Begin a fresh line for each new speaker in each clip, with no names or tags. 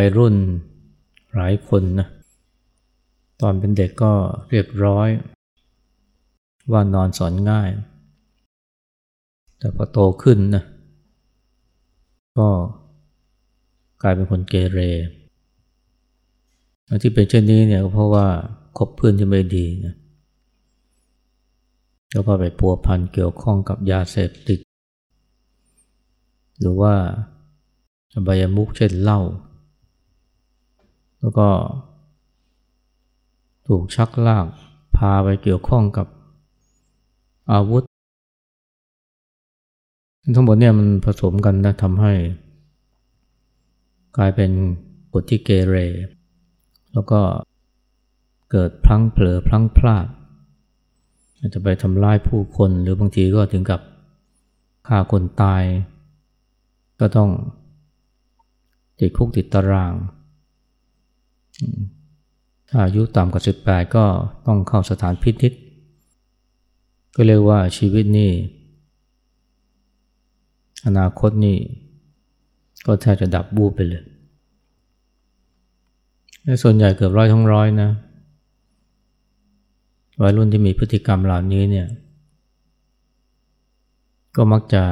วัยรุ่นหลายคนนะตอนเป็นเด็กก็เรียบร้อย ว่านอนสอนง่าย แต่พอโตขึ้นนะก็กลายเป็นคนเกเรที่เป็นเช่นนี้เนี่ยก็เพราะว่าคบเพื่อนที่ไม่ดีนะแล้วก็ไปปัวพันเกี่ยวข้องกับยาเสพติด หรือว่าอบายมุกเช่นเหล้า แล้วก็ ถูกชักลากพาไปเกี่ยวข้องกับอาวุธ ทั้งหมดเนี่ยมันผสมกันนะทำให้ กลายเป็นกฎที่เกเร แล้วก็เกิดพลั้งเผลอพลั้งพลาดอาจจะไปทำร้ายผู้คนหรือบางทีก็ถึงกับฆ่าคนตาย ก็ต้องติดคุกติดตาราง ถ้าอายุต่ำกว่า 18 ก็ต้องเข้าสถานพินิษก็เรียกว่าชีวิตนี่อนาคตนี่ก็แทบจะดับบูบไปเลย ส่วนใหญ่เกือบร้อยทั้งร้อยนะวัยรุ่นที่มีพฤติกรรมเหล่านี้เนี่ย ก็มักจะ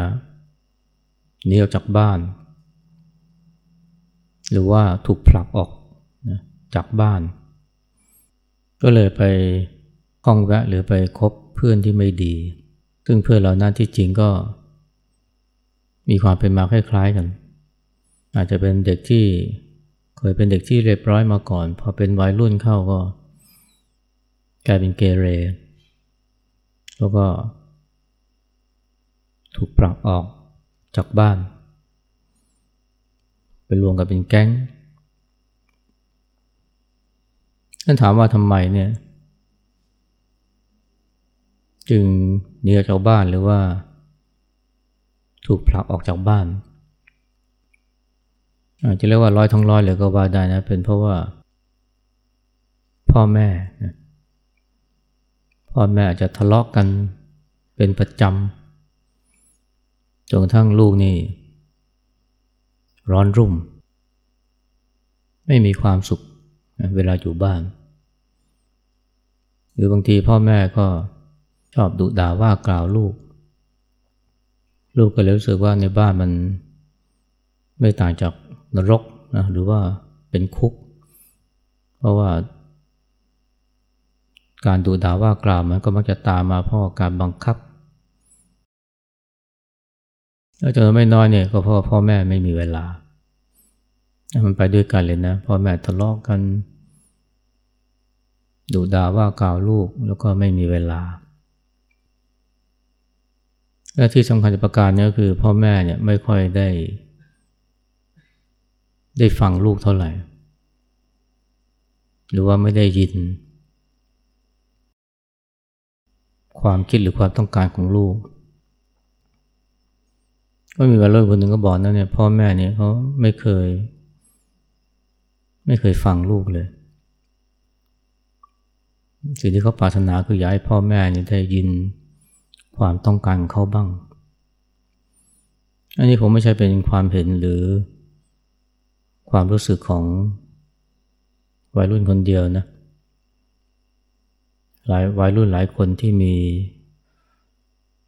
หนีออกจากบ้าน หรือว่าถูกผลักออก จากบ้าน ก็เลยไปข้องแวะหรือไปคบเพื่อนที่ไม่ดี ซึ่งเพื่อนเหล่านั้นที่จริงก็ มีความเป็นมาคล้ายๆกัน อาจจะเป็นเด็กที่เคยเป็นเด็กที่เรียบร้อยมาก่อน พอเป็นวัยรุ่นเข้าก็ กลายเป็นเกเร แล้วก็ ถูกปรับออกจากบ้านไปรวมกับเป็นแก๊ง ท่านถามว่าทำไมเนี่ย จึงหนีออกจากบ้านหรือว่า ถูกผลักออกจากบ้านอาจจะเรียกว่าร้อยทั้งร้อยเลยก็ว่าได้นะ เป็นเพราะว่า พ่อแม่นะพ่อแม่อาจจะทะเลาะกกันเป็นประจำจนกระทั่งลูกนี่ ร้อนรุ่ม ไม่มีความสุขเวลาอยู่บ้าน หรือบางทีพ่อแม่ก็ชอบดุด่าว่ากล่าวลูก ลูกก็เลยรู้สึกว่าในบ้านมันไม่ต่างจากนรกนะหรือว่าเป็นคุก เพราะว่า การดูด่าว่ากล่าวมันก็มักจะตามมาเพราะการบังคับแล้วจนไม่น้อยเนี่ยก็เพราะพ่อแม่ไม่มีเวลา มันไปด้วยกันเลยนะ พ่อแม่ทะเลาะกกัน ดูด่าว่ากล่าวลูกแล้วก็ไม่มีเวลา และที่สำคัญประการนี้ก็คือพ่อแม่เนี่ยไม่ค่อยได้ ได้ฟังลูกเท่าไหร่ หรือว่าไม่ได้ยิน ความคิดหรือความต้องการของลูกก็มีวัยรุ่นคนหนึ่งก็บอกนะเนี่ยพ่อแม่เนี่ยเขาไม่เคย ไม่เคยฟังลูกเลย สิ่งที่เขาปรารถนาคืออยากให้พ่อแม่เนี่ยได้ยินความต้องการของเขาบ้าง อันนี้ผมไม่ใช่เป็นความเห็นหรือความรู้สึกของวัยรุ่นคนเดียวนะ หลายวัยรุ่นหลายคนที่มี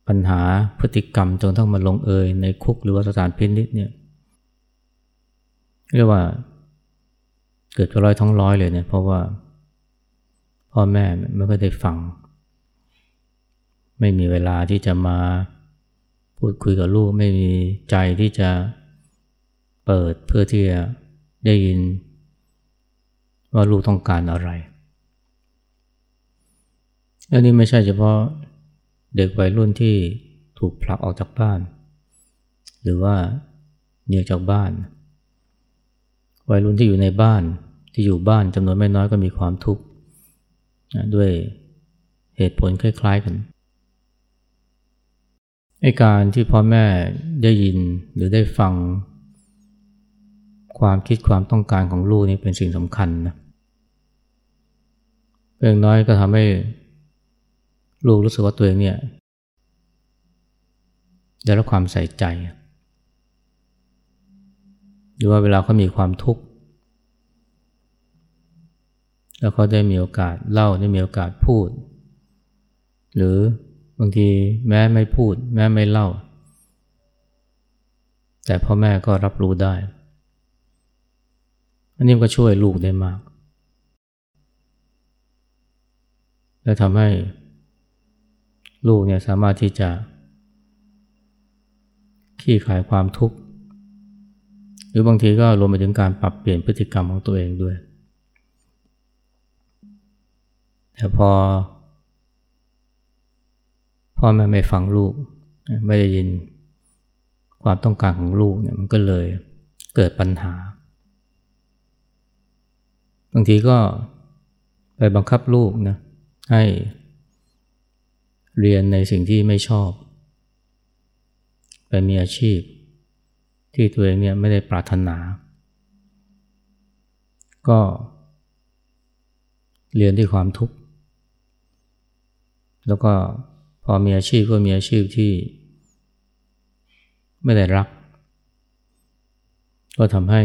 ปัญหาพฤติกรรมจนต้องมาลงเอยในคุกหรือว่าสถานพินิษเนี่ยเรียกว่าเกิดร้อยท้องร้อยเลยเนี่ยเพราะว่า พ่อแม่ไม่ก็ได้ฟัง ไม่มีเวลาที่จะมาพูดคุยกับลูก ไม่มีใจที่จะเปิดเพื่อที่จะได้ยิน ว่าลูกต้องการอะไรอันนี้ไม่ใช่เฉพาะเด็กวัยรุ่นที่ถูกผลักออกจากบ้าน หรือว่าเนียจากบ้าน วัยรุ่นที่อยู่ในบ้านที่อยู่บ้านจำนวนไม่น้อยก็มีความทุกข์ ด้วยเหตุผลคล้ายๆกันไอการที่พ่อแม่ได้ยินหรือได้ฟัง ความคิดความต้องการของลูกนี่เป็นสิ่งสำคัญนะเพียงน้อยก็ทำให้ลูกรู้สึกว่าตัวเองเนี่ยได้รับความใส่ใจ หรือว่าเวลาเขามีความทุกข์ แล้วเขาได้มีโอกาสเล่าได้มีโอกาสพูด หรือบางทีแม้ไม่พูด แม้ไม่เล่า แต่พ่อแม่ก็รับรู้ได้ อันนี้ก็ช่วยลูกได้มาก และทำให้ลูกเนี่ยสามารถที่จะขี้ขายความทุกข์ หรือบางทีก็รวมไปถึงการปรับเปลี่ยนพฤติกรรมของตัวเองด้วย แต่พอ พ่อแม่ไม่ฟังลูก ไม่ได้ยินความต้องการของลูกเนี่ยมันก็เลยเกิดปัญหา บางทีก็ไปบังคับลูกนะให้เรียนในสิ่งที่ไม่ชอบ ไปมีอาชีพ ที่ตัวเองเนี่ยไม่ได้ปรารถนา ก็เรียนด้วยความทุกข์ แล้วก็พอมีอาชีพก็มีอาชีพที่ไม่ได้รัก ก็ทำให้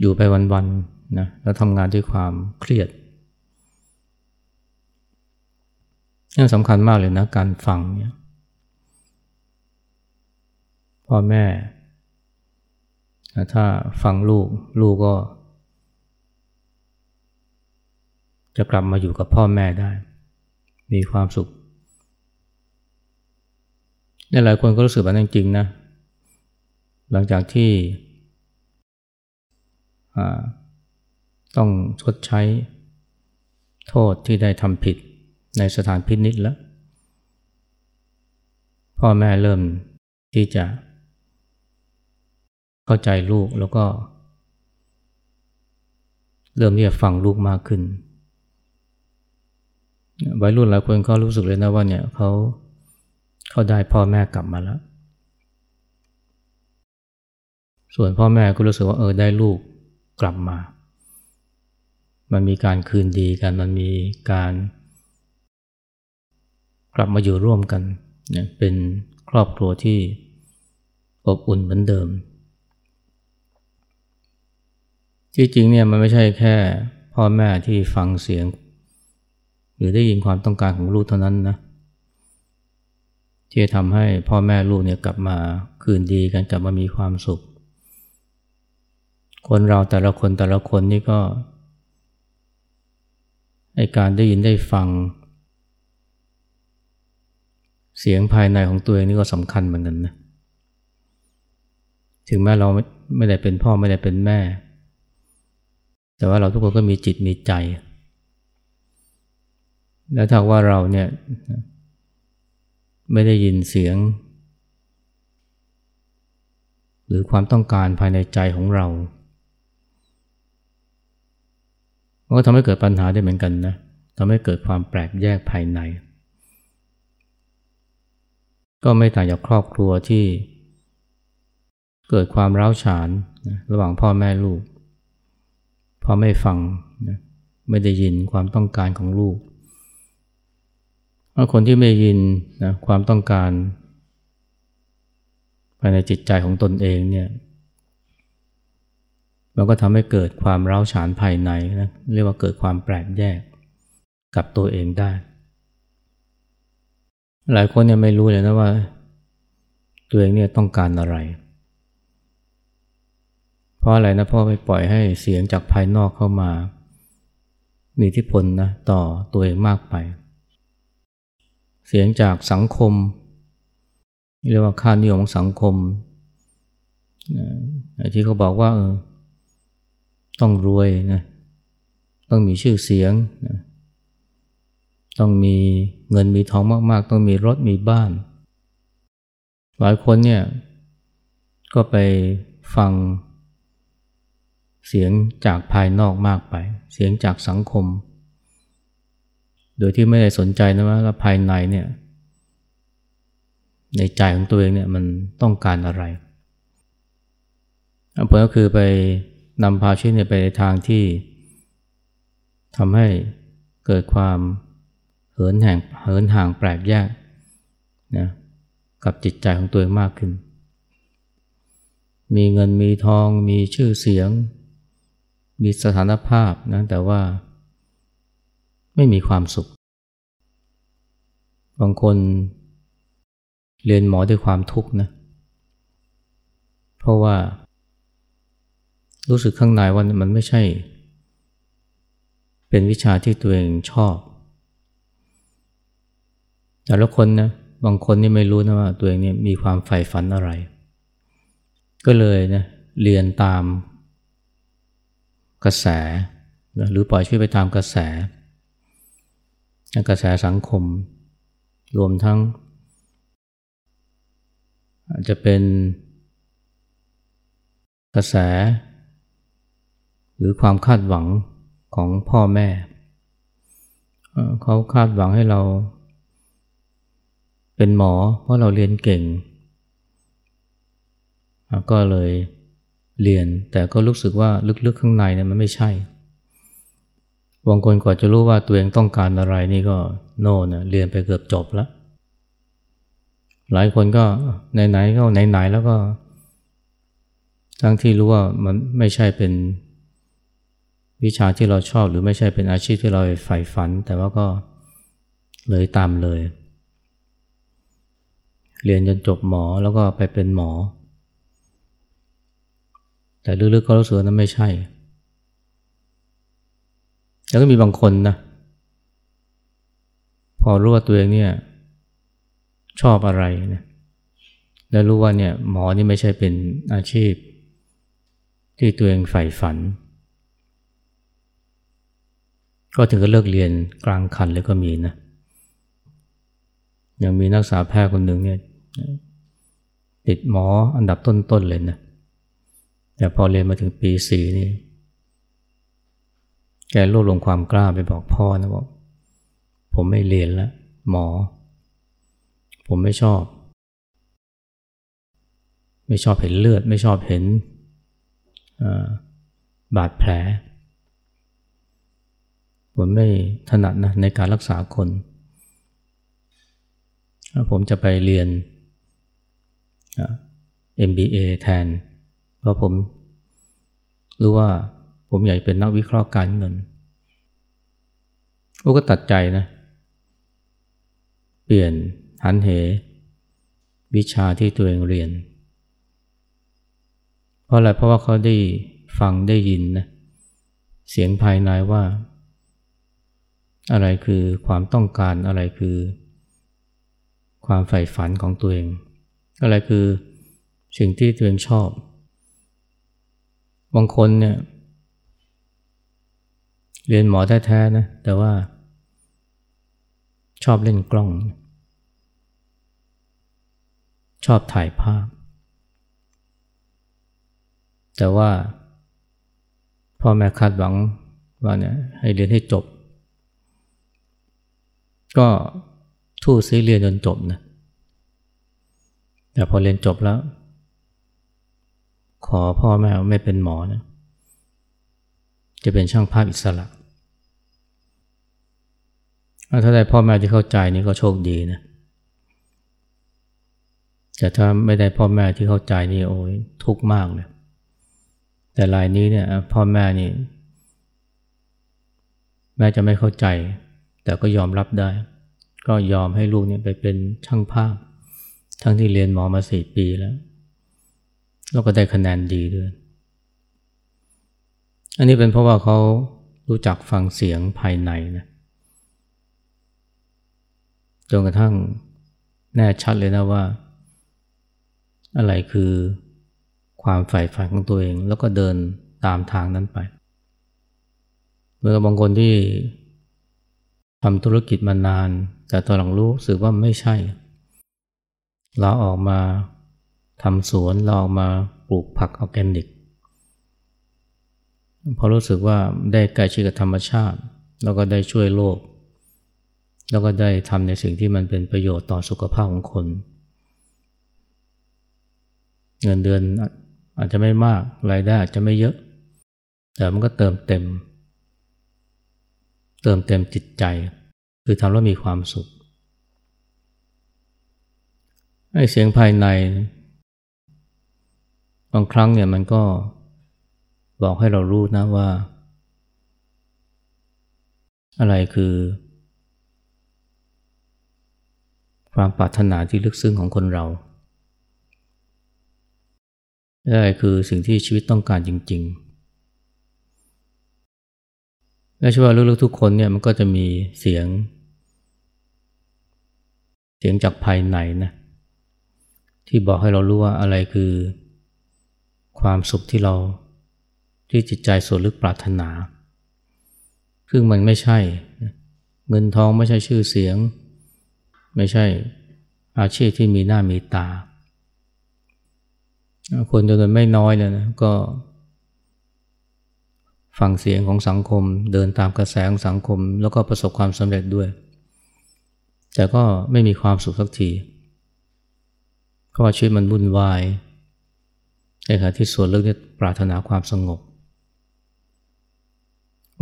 อยู่ไปวันๆนะแล้วทำงานด้วยความเครียดนี่สำคัญมากเลยนะการฟังเนี่ยพ่อแม่ ถ้าฟังลูกลูกก็ จะกลับมาอยู่กับพ่อแม่ได้ มีความสุขนี่หลายคนก็รู้สึกแบบนั้นจริงนะ หลังจากที่ต้องชดใช้โทษที่ได้ทำผิดในสถานพินิษแล้ว พ่อแม่เริ่มที่จะ เข้าใจลูกแล้วก็ เริ่มที่จะฟังลูกมากขึ้น วัยรุ่นหลายคนเขารู้สึกเลยนะว่าเนี่ยเขาเขาได้พ่อแม่กลับมาแล้ว ส่วนพ่อแม่ก็รู้สึกว่าเออได้ลูกกลับมา มันมีการคืนดีกัน มันมีการ กลับมาอยู่ร่วมกันเนี่ยเป็นครอบครัวที่อบอุ่นเหมือนเดิม ที่จริงเนี่ยมันไม่ใช่แค่พ่อแม่ที่ฟังเสียง หรือได้ยินความต้องการของลูกเท่านั้นนะที่จะทำให้พ่อแม่ลูกเนี่ยกลับมาคืนดีกันกลับมามีความสุข คนเราแต่ละคนแต่ละคนนี่ก็ไอการได้ยินได้ฟัง เสียงภายในของตัวเองนี่ก็สำคัญเหมือนกันนะถึงแม้เราไม่ได้เป็นพ่อไม่ได้เป็นแม่ แต่ว่าเราทุกคนก็มีจิตมีใจ แล้วถ้าว่าเราเนี่ยไม่ได้ยินเสียง หรือความต้องการภายในใจของเรา มันก็ทำให้เกิดปัญหาได้เหมือนกันนะทำให้เกิดความแปลกแยกภายใน ก็ไม่ต่างจากครอบครัวที่ เกิดความร้าวฉานนะระหว่างพ่อแม่ลูก พ่อไม่ฟังนะไม่ได้ยินความต้องการของลูก คนที่ไม่ยินนะความต้องการ ภายในจิตใจของตนเองเนี่ยมันก็ทำให้เกิดความร้าวฉานภายในนะเรียกว่าเกิดความแปลกแยกกับตัวเองได้ หลายคนเนี่ยไม่รู้เลยนะว่า ตัวเองเนี่ยต้องการอะไร เพราะอะไรนะเพราะไปปล่อยให้เสียงจากภายนอกเข้ามา มีอิทธิพลนะต่อตัวเองมากไป เสียงจากสังคม เรียกว่าค่านิยมของสังคมที่เขาบอกว่าออต้องรวยนะต้องมีชื่อเสียงนะต้องมีเงินมีทองมาก ๆ ต้องมีรถมีบ้าน หลายคนเนี่ยก็ไปฟังเสียงจากภายนอกมากไป เสียงจากสังคม โดยที่ไม่ได้สนใจนะว่าภายในเนี่ยในใจของตัวเองเนี่ยมันต้องการอะไรผลก็คือไปนำพาชีวิตไปในทางที่ทำให้เกิดความเหินห่างเหินห่างแปลกแยกนะกับจิตใจของตัวเองมากขึ้น มีเงินมีทองมีชื่อเสียง มีสถานภาพนะแต่ว่า ไม่มีความสุข บางคนเรียนหมอด้วยความทุกข์นะ เพราะว่า รู้สึกข้างในว่ามันไม่ใช่ เป็นวิชาที่ตัวเองชอบ แต่ละคนนะบางคนนี่ไม่รู้นะว่าตัวเองเนี่ยมีความใฝ่ฝันอะไร ก็เลยนะเรียนตามกระแสนะหรือปล่อยชีวิตไปตามกระแส กระแสสังคม รวมทั้ง อาจจะเป็นกระแส หรือความคาดหวังของพ่อแม่ เขาคาดหวังให้เรา เป็นหมอเพราะเราเรียนเก่ง ก็เลยเรียนแต่ก็รู้สึกว่าลึกๆข้างในเนี่ยมันไม่ใช่ บางคนกว่าจะรู้ว่าตัวเองต้องการอะไรนี่ก็โน่นะเรียนไปเกือบจบแล้ว หลายคนก็ไหนๆก็ไหนๆแล้วก็ ทั้งที่รู้ว่ามันไม่ใช่เป็นวิชาที่เราชอบ หรือไม่ใช่เป็นอาชีพที่เราใฝ่ฝัน แต่ว่าก็เลยตามเลย เรียนจนจบหมอแล้วก็ไปเป็นหมอ แต่ลึกๆก็รู้สึกว่านั้นไม่ใช่ แล้วก็มีบางคนนะ พอรู้ว่าตัวเองเนี่ย ชอบอะไรนะแล้วรู้ว่าเนี่ย หมอนี่ไม่ใช่เป็นอาชีพ ที่ตัวเองใฝ่ฝัน ก็ถึงก็เลิกเรียนกลางคันเลยก็มีนะยังมีนักศึกษาแพทย์คนหนึ่งเนี่ยติดหมออันดับต้นๆเลยนะ แต่พอเรียนมาถึงปีสี่นี่ แกรวบรวมความกล้าไปบอกพ่อนะบอก ผมไม่เรียนแล้วหมอ ผมไม่ชอบ ไม่ชอบเห็นเลือด ไม่ชอบเห็นบาดแผล ผมไม่ถนัดนะในการรักษาคน ผมจะไปเรียน MBA แทน เพราะผมรู้ว่า ผมอยากเป็นนักวิเคราะห์การเงินโอ้ก็ตัดใจนะ เปลี่ยนหันเห วิชาที่ตัวเองเรียน เพราะอะไรเพราะว่าเขาได้ฟังได้ยินนะเสียงภายในว่า อะไรคือความต้องการอะไรคือ ความใฝ่ฝันของตัวเอง อะไรคือสิ่งที่ตัวเองชอบ บางคนเนี่ย เรียนหมอแท้ๆนะ แต่ว่า ชอบเล่นกล้อง ชอบถ่ายภาพ แต่ว่าพ่อแม่คาดหวังว่าเนี่ยให้เรียนให้จบ ก็ทู่ซีเรียนจนจบนะแต่พอเรียนจบแล้ว ขอพ่อแม่ไม่เป็นหมอนะ จะเป็นช่างภาพอิสระ ถ้าได้พ่อแม่ที่เข้าใจนี่ก็โชคดีนะ แต่ถ้าไม่ได้พ่อแม่ที่เข้าใจนี่โอ้ยทุกข์มากเลย แต่รายนี้เนี่ยพ่อแม่นี่ แม่จะไม่เข้าใจ แต่ก็ยอมรับได้ ก็ยอมให้ลูกเนี่ยไปเป็นช่างภาพ ทั้งที่เรียนหมอมาสี่ปีแล้ว แล้วก็ได้คะแนนดีด้วย อันนี้เป็นเพราะว่าเขารู้จักฟังเสียงภายในนะจนกระทั่งแน่ชัดเลยนะว่า อะไรคือความใฝ่ฝันของตัวเอง แล้วก็เดินตามทางนั้นไปเมื่อบางคนที่ทำธุรกิจมานาน แต่ตอนหลังรู้สึกว่าไม่ใช่ เราออกมาทำสวนเราออกมาปลูกผักออร์แกนิก พอรู้สึกว่าได้ใกล้ชิดกับธรรมชาติ แล้วก็ได้ช่วยโลก แล้วก็ได้ทำในสิ่งที่มันเป็นประโยชน์ต่อสุขภาพของคน เงินเดือนอาจจะไม่มากรายได้อาจจะไม่เยอะ แต่มันก็เติมเต็ม เติมเต็มจิตใจ คือทำแล้วมีความสุขไอ้เสียงภายใน บางครั้งเนี่ยมันก็ บอกให้เรารู้นะว่า อะไรคือ ความปรารถนาที่ลึกซึ้งของคนเราอะไรคือสิ่งที่ชีวิตต้องการจริง ๆ และเชื่อว่าลึกๆทุกคนเนี่ยมันก็จะมีเสียง เสียงจากภายในนะที่บอกให้เรารู้ว่าอะไรคือ ความสุขที่เรา ที่จิตใจส่วนลึกปรารถนา ซึ่งมันไม่ใช่ เงินทองไม่ใช่ชื่อเสียง ไม่ใช่อาชีพที่มีหน้ามีตา คนจำนวนไม่น้อยเลยนะก็ฟังเสียงของสังคมเดินตามกระแสของสังคม แล้วก็ประสบความสำเร็จด้วย แต่ก็ไม่มีความสุขสักทีเพราะว่าชีวิตมันวุ่นวายในขณะที่ส่วนลึกนี่ปรารถนาความสงบ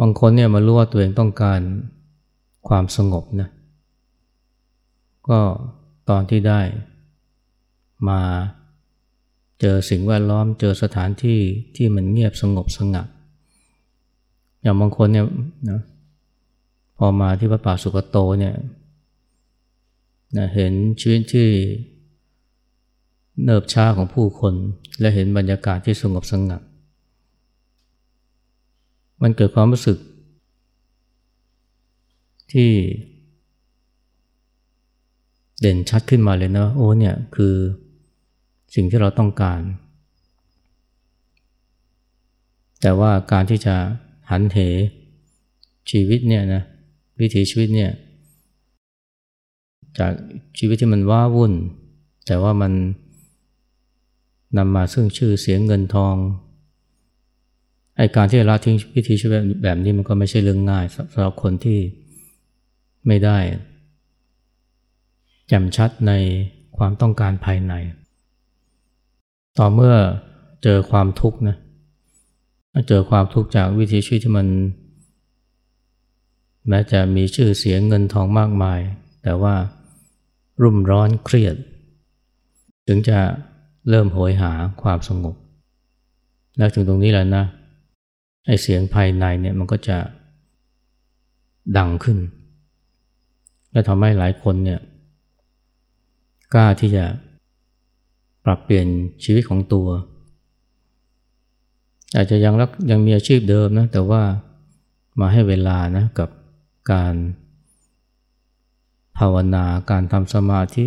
บางคนเนี่ยมารู้ว่าตัวเองต้องการความสงบนะ ก็ตอนที่ได้มาเจอสิ่งแวดล้อมเจอสถานที่ที่มันเงียบสงบสงัด อย่างบางคนเนี่ยนะพอมาที่พระป่าสุกโตเนี่ยนะเห็นชีวิตที่เนิบช้าของผู้คน และเห็นบรรยากาศที่สงบสงัด มันเกิดความรู้สึก ที่ เด่นชัดขึ้นมาเลยนะโอ้เนี่ยคือสิ่งที่เราต้องการ แต่ว่าการที่จะหันเหชีวิตเนี่ยนะวิถีชีวิตเนี่ยจากชีวิตที่มันว้าวุ่น แต่ว่ามันนำมาซึ่งชื่อเสียงเงินทอง ไอการที่จะละทิ้งวิธีชีวิตแบบนี้มันก็ไม่ใช่เรื่องง่ายสำหรับคนที่ไม่ได้แจ่มชัดในความต้องการภายใน ต่อเมื่อเจอความทุกข์นะเจอความทุกข์จากวิธีชีวิตที่มัน แม้จะมีชื่อเสียงเงินทองมากมาย แต่ว่ารุ่มร้อนเครียด ถึงจะเริ่มโหยหาความสงบ แล้วถึงตรงนี้แหละนะ ไอเสียงภายในเนี่ยมันก็จะดังขึ้น และทำให้หลายคนเนี่ยกล้าที่จะปรับเปลี่ยนชีวิตของตัว อาจจะยังรักยังมีอาชีพเดิมนะแต่ว่ามาให้เวลานะกับการภาวนาการทำสมาธิ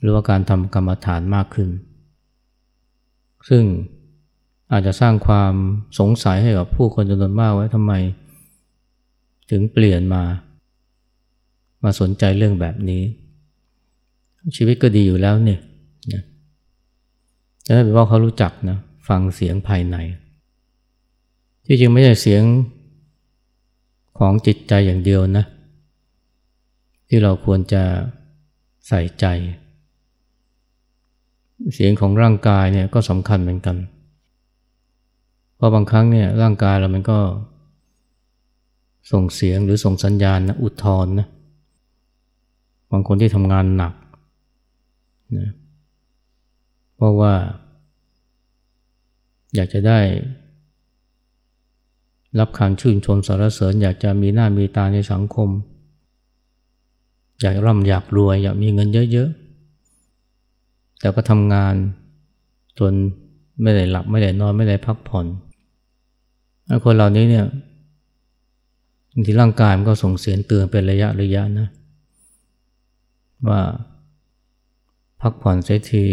หรือว่าการทำกรรมฐานมากขึ้น ซึ่ง อาจจะสร้างความสงสัยให้กับผู้คนจำนวนมากไว้ทำไม ถึงเปลี่ยนมา มาสนใจเรื่องแบบนี้ ชีวิตก็ดีอยู่แล้วเนี่ยนะแต่ถ้าเป็นว่าเขารู้จักนะฟังเสียงภายใน ที่จริงไม่ใช่เสียงของจิตใจอย่างเดียวนะ ที่เราควรจะใส่ใจ เสียงของร่างกายเนี่ยก็สำคัญเหมือนกันเพราะบางครั้งเนี่ยร่างกายเรามันก็ส่งเสียงหรือส่งสัญญาณนะอุทธรนะบางคนที่ทำงานหนักนะเพราะว่า อยากจะได้ รับคำชื่นชมสรรเสริญ อยากจะมีหน้ามีตาในสังคม อยากร่ำอยากรวย อยากมีเงินเยอะๆ แต่ก็ทำงานจนไม่ได้หลับไม่ได้นอนไม่ได้พักผ่อน คนเหล่านี้เนี่ยบางทีร่างกายมันก็ส่งเสียงเตือนเป็นระยะระยะนะ ว่าพักผ่อนเสียที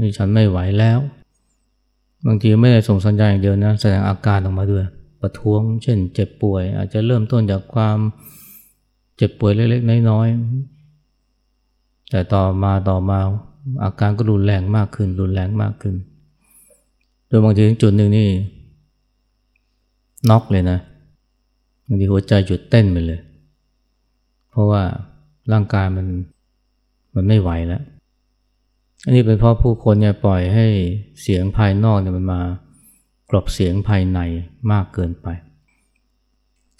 นี่ฉันไม่ไหวแล้ว บางทีไม่ได้ส่งสัญญาณอย่างเดียวนะ แสดงอาการออกมาด้วย ประท้วง เช่น เจ็บป่วย อาจจะเริ่มต้นจากความเจ็บป่วยเล็กๆ น้อยๆ แต่ต่อมาต่อมาอาการก็รุนแรงมากขึ้น รุนแรงมากขึ้น โดยบางทีถึงจุดหนึ่งนี่น็อกเลยนะบางทีหัวใจหยุดเต้นไปเลย เพราะว่าร่างกายมันมันไม่ไหวแล้ว อันนี้เป็นเพราะผู้คนเนี่ยปล่อยให้เสียงภายนอกเนี่ยมันมากรบเสียงภายในมากเกินไป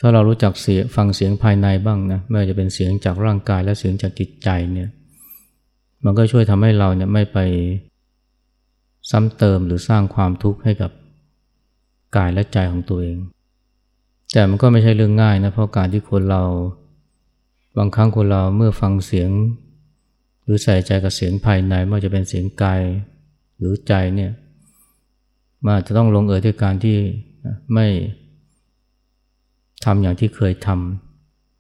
ถ้าเรารู้จักเสียงฟังเสียงภายในบ้างนะไม่ว่าจะเป็นเสียงจากร่างกายและเสียงจากจิตใจเนี่ย มันก็ช่วยทำให้เราเนี่ยไม่ไป ซ้ำเติมหรือสร้างความทุกข์ให้กับกายและใจของตัวเอง แต่มันก็ไม่ใช่เรื่องง่ายนะเพราะการที่คนเรา บางครั้งคนเราเมื่อฟังเสียง หรือใส่ใจกับเสียงภายในไม่ว่าจะเป็นเสียงกายหรือใจเนี่ยมันจะต้องลงเอยด้วยการที่ไม่ทำอย่างที่เคยท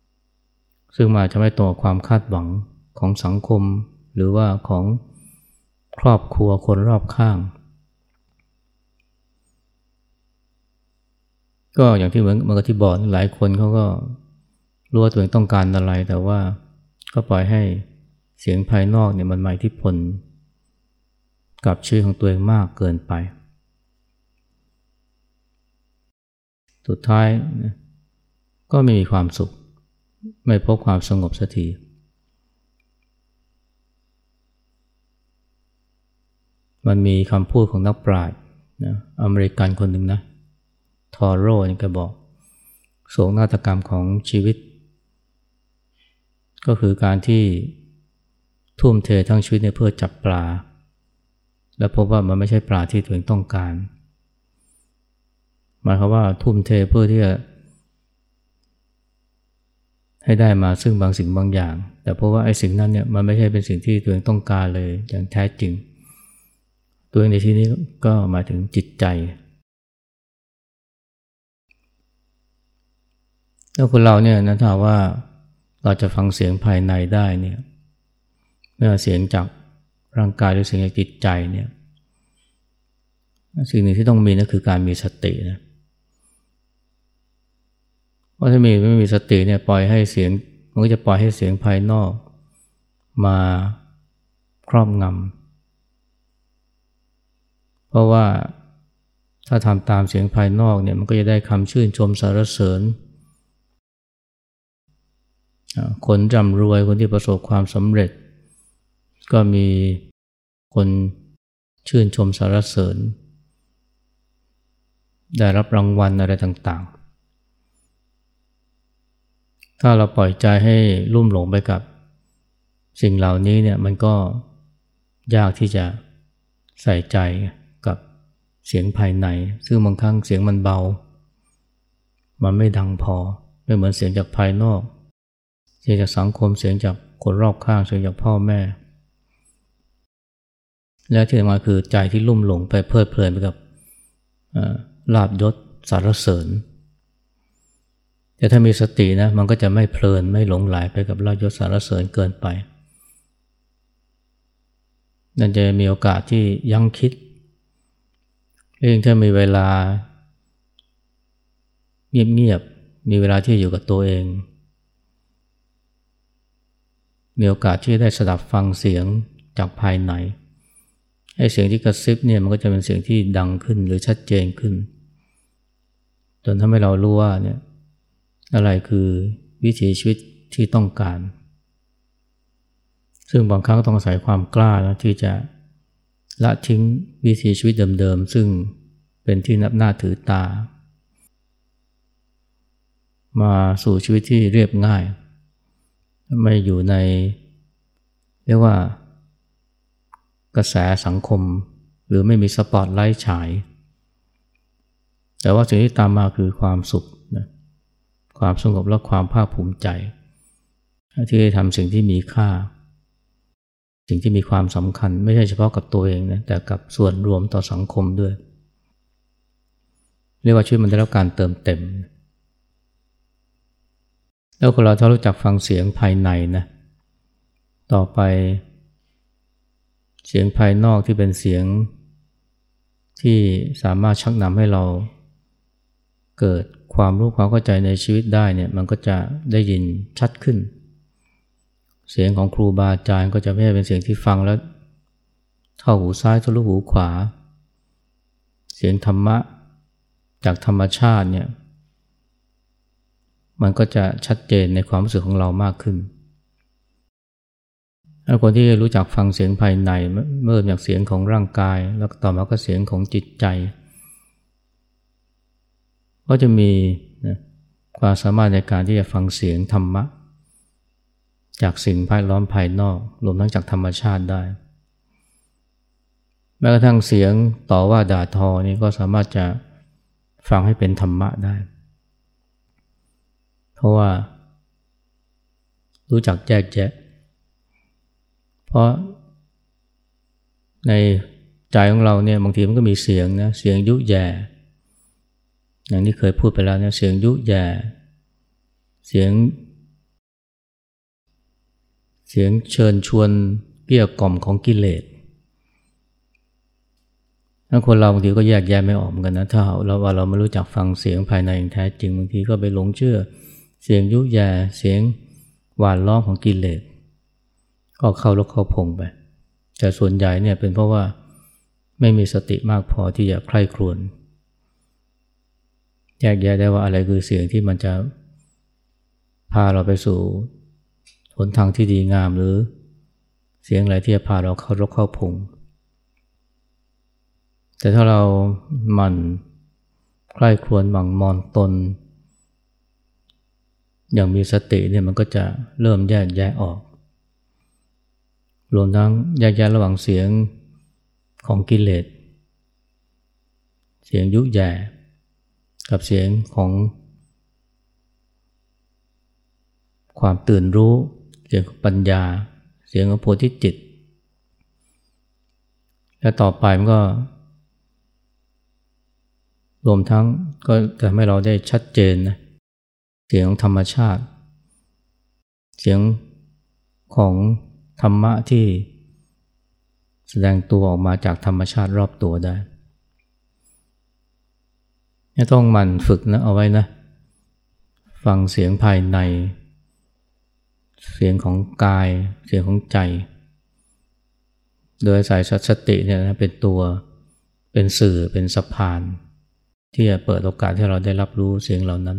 ำซึ่งมาจะไม่ตรงความคาดหวังของสังคม หรือว่าของ ครอบครัวคนรอบข้าง ก็อย่างที่เหมือนเมื่อที่บอกหลายคนเขาก็รู้ว่าตัวเองต้องการอะไร แต่ว่าก็ปล่อยให้เสียงภายนอกเนี่ยมันมาที่ผลกับชื่อของตัวเองมากเกินไป สุดท้ายก็ไม่มีความสุข ไม่พบความสงบสักที มันมีคำพูดของนักปราชญ์นะอเมริกันคนหนึ่งนะทอโร่นี่ก็บอกโศกนาฏกรรมของชีวิต ก็คือการที่ทุ่มเททั้งชีวิตเพื่อจับปลา และพบว่ามันไม่ใช่ปลาที่ตัวเองต้องการหมายความว่าทุ่มเทเพื่อที่จะให้ได้มาซึ่งบางสิ่งบางอย่าง แต่เพราะว่าไอ้สิ่งนั้นเนี่ยมันไม่ใช่เป็นสิ่งที่ตัวเองต้องการเลยอย่างแท้จริง ตัวเองในที่นี้ก็หมายถึงจิตใจ แล้วคนเราเนี่ยนะถ้าว่าเราจะฟังเสียงภายในได้เนี่ยไม่ว่าเสียงจากร่างกายหรือเสียงจากจิตใจเนี่ยสิ่งหนึ่งที่ต้องมีนั่นคือการมีสตินะเพราะถ้ามีไม่มีสติเนี่ยปล่อยให้เสียงมันก็จะปล่อยให้เสียงภายนอก มาครอบงำ ราะว่าถ้าทำตามเสียงภายนอกเนี่ยมันก็จะได้คำชื่นชมสรรเสริญ คนร่ำรวยคนที่ประสบความสำเร็จ ก็มีคนชื่นชมสรรเสริญ ได้รับรางวัลอะไรต่างๆ ถ้าเราปล่อยใจให้ลุ่มหลงไปกับสิ่งเหล่านี้เนี่ยมันก็ยากที่จะใส่ใจ เสียงภายใน ซึ่งบางครั้งเสียงมันเบา มันไม่ดังพอ ไม่เหมือนเสียงจากภายนอก เสียงจากสังคม เสียงจากคนรอบข้าง เสียงจากพ่อแม่ และที่สำคัญคือใจที่ลุ่มหลงไปเพลิดเพลินไปกับลาบยศสารเสริญ แต่ถ้ามีสตินะ มันก็จะไม่เพลินไม่หลงไหลไปกับลาบยศสารเสริญเกินไปนั่นจะมีโอกาสที่ยั้งคิด เองถ้ามีเวลา เงียบๆ มีเวลาที่อยู่กับตัวเอง มีโอกาสที่ได้สดับฟังเสียงจากภายในไอ้เสียงที่กระซิบเนี่ยมันก็จะเป็นเสียงที่ดังขึ้นหรือชัดเจนขึ้น จนทำให้เรารู้ว่าเนี่ยอะไรคือวิถีชีวิตที่ต้องการ ซึ่งบางครั้งต้องอาศัยความกล้านะที่จะ ละทิ้งวิถีชีวิตเดิมๆ ซึ่งเป็นที่นับหน้าถือตา มาสู่ชีวิตที่เรียบง่าย ไม่อยู่ใน เรียกว่ากระแสสังคม หรือไม่มีสปอตไลท์ฉาย แต่ว่าสิ่งที่ตามมาคือความสุขนะความสงบและความภาคภูมิใจ ที่ได้ทำสิ่งที่มีค่า สิ่งที่มีความสำคัญไม่ใช่เฉพาะกับตัวเองนะแต่กับส่วนรวมต่อสังคมด้วย เรียกว่าชีวิตมันได้รับการเติมเต็ม แล้วคนเราถ้ารู้จักฟังเสียงภายในนะต่อไป เสียงภายนอกที่เป็นเสียง ที่สามารถชักนำให้เรา เกิดความรู้ความเข้าใจในชีวิตได้เนี่ยมันก็จะได้ยินชัดขึ้น เสียงของครูบาอาจารย์ก็จะไม่ใช่เป็นเสียงที่ฟังแล้วเข้าหูซ้ายทะลุหูขวา เสียงธรรมะจากธรรมชาติเนี่ยมันก็จะชัดเจนในความรู้สึกของเรามากขึ้น ถ้าคนที่รู้จักฟังเสียงภายในเมื่อจากเสียงของร่างกาย แล้วต่อมาก็เสียงของจิตใจ ก็จะมีความสามารถในการที่จะฟังเสียงธรรมะ จากสิ่งภายล้อมภายนอกรวมทั้งจากธรรมชาติได้ แม้กระทั่งเสียงต่อว่าด่าทอนี่ก็สามารถจะฟังให้เป็นธรรมะได้ เพราะว่า รู้จักแยกแยะ เพราะในใจของเราเนี่ยบางทีมันก็มีเสียงนะเสียงยุแย่ อย่างที่เคยพูดไปแล้วเนี่ยเสียงยุแย่ เสียง เสียงเชิญชวนเกี่ยกล่อมของกิเลสถ้าคนเราบางทีก็แยกแยะไม่ออกเหมือนกันนะถ้าเราว่าเราไม่รู้จักฟังเสียงภายในอย่างแท้จริงบางทีก็ไปหลงเชื่อ เสียงยุแย่เสียงหวานล้อมของกิเลสก็เข้าลกเข้าพงไป แต่ส่วนใหญ่เนี่ยเป็นเพราะว่าไม่มีสติมากพอที่จะใคร่ครวญแยกแยะได้ว่าอะไรคือเสียงที่มันจะพาเราไปสู่ หนทางที่ดีงามหรือเสียงอะไรที่จะพาเราเข้ารกเข้าพุง แต่ถ้าเราหมั่นใคร่ครวญหมั่งมอนตน อย่างมีสติเนี่ยมันก็จะเริ่มแยกแยะออก รวมทั้งแยกแยะระหว่างเสียงของกิเลส เสียงยุแย่กับเสียงของความตื่นรู้ เสียงของปัญญา เสียงของโพธิจิต และต่อไปมันก็ รวมทั้งก็จะทำให้เราได้ชัดเจนนะเสียงธรรมชาติ เสียงของธรรมะที่แสดงตัวออกมาจากธรรมชาติรอบตัวได้ต้องหมั่นฝึกนะเอาไว้นะ ฟังเสียงภายใน เสียงของกาย เสียงของใจ โดยสายสติเนี่ยนะเป็นตัวเป็นสื่อเป็นสะพาน ที่จะเปิดโอกาสให้เราได้รับรู้เสียงเหล่านั้น